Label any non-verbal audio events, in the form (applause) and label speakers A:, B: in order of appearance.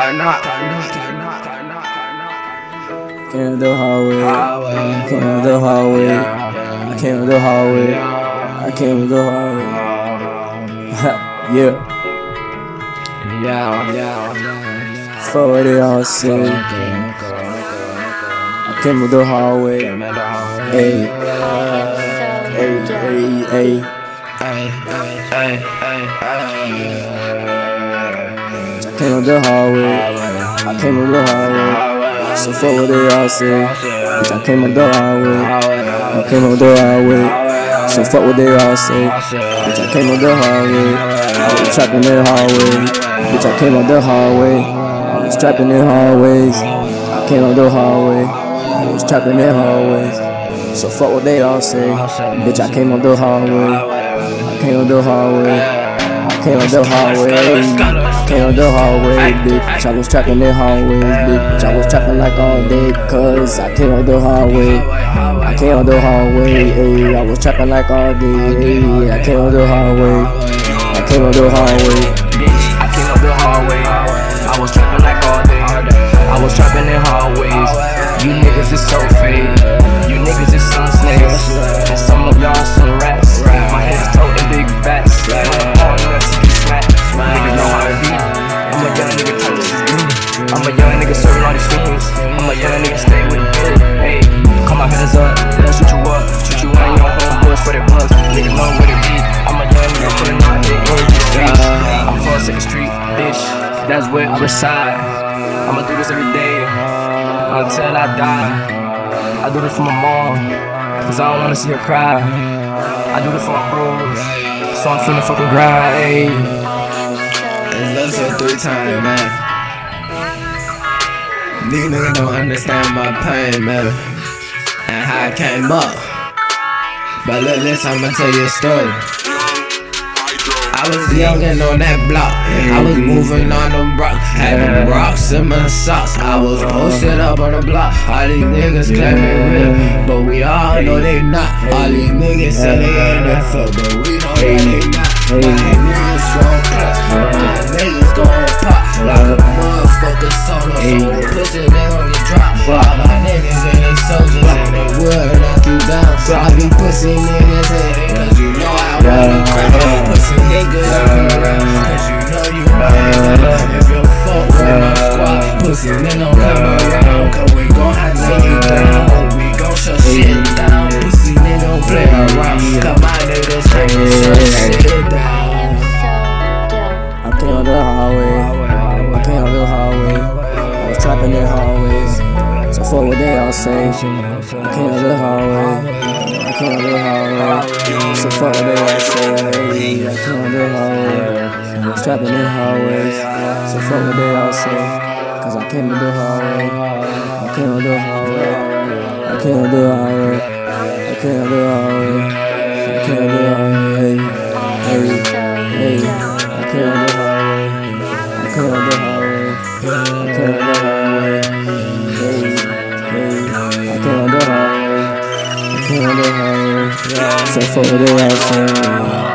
A: turn up.
B: Came up the hallway. I came up the hallway. I came up the hallway. I came up the hallway. (laughs) yeah.
A: Yeah, yeah, yeah.
B: Fuck what they all say. I came up the hallway. Hey, hey, hey, hey.
A: Hey, hey, hey,
B: came up the hallway. I came up the hallway. So fuck what they all say. Bitch, I came up the hallway. I came up the hallway. So fuck what they all say. Bitch, I came up the hallway. I was trapping in hallways. Bitch, I came up the hallway. I was trapping in hallways. I came up the hallway. I was trapping in hallways. So fuck what they all say. Bitch, I came up the hallway. I came up the hallway. I came up the hallway. Came up the hallway, bitch. I was trapping in hallways, bitch. I was trapping like all day, cause I came up the hallway. I came up the hallway, ayy. I was trapping like all day, ayy. I came up the hallway. I came up the hallway.
A: Bitch, I came up the hallway. I was trapping like all day. I was trapping in hallways. You niggas is so fake. You niggas is some snakes. Things. I'm a young nigga stay with the good. Hey, call my hands up. They'll shoot you up. Shoot you on your homeboys for their bucks. Niggas know what it be. I'm a young nigga putting out hit in the streets. I'm from Second Street, bitch. That's where I reside. I'ma do this every day uh, until I die. I do this for my mom, cause I don't wanna see her cry. I do this for my bros, so I'm finna fucking grind. Ayy.
C: It's love three times, man. These niggas don't understand my pain, man. And how I came up. But look, listen, I'ma tell you a story. I was young and on that block. I was moving on them rocks. Having rocks in my socks. I was posted up on the block. All these niggas claiming real. But we all know they not. All these niggas say they ain't that fuck. But we know that they not. My niggas clutch. Squad, pussy nigga don't come around. Cause we gon' have to take you down. We gon' shut shit down. Pussy nigga don't play around. Cause my niggas straight shut shit down.
B: I came up the hallway. I came up the hallway. I was trapping in the hallways. So fuck what they all say. I came up the hallway. I came up the hallway. So fuck what they all say. Hey, I came up the hallway. I was trapping in hallways. So fuck what they all say. Cause I came up the hallway. I came up the hallway. I came up the hallway. I came up the hallway. I came up the hallway. Hey, hey, hey. I came up the hallway. I came up the hallway. I came up the hallway. Hey, hey. I came up the hallway. I came up the hallway. So fuck what they all say.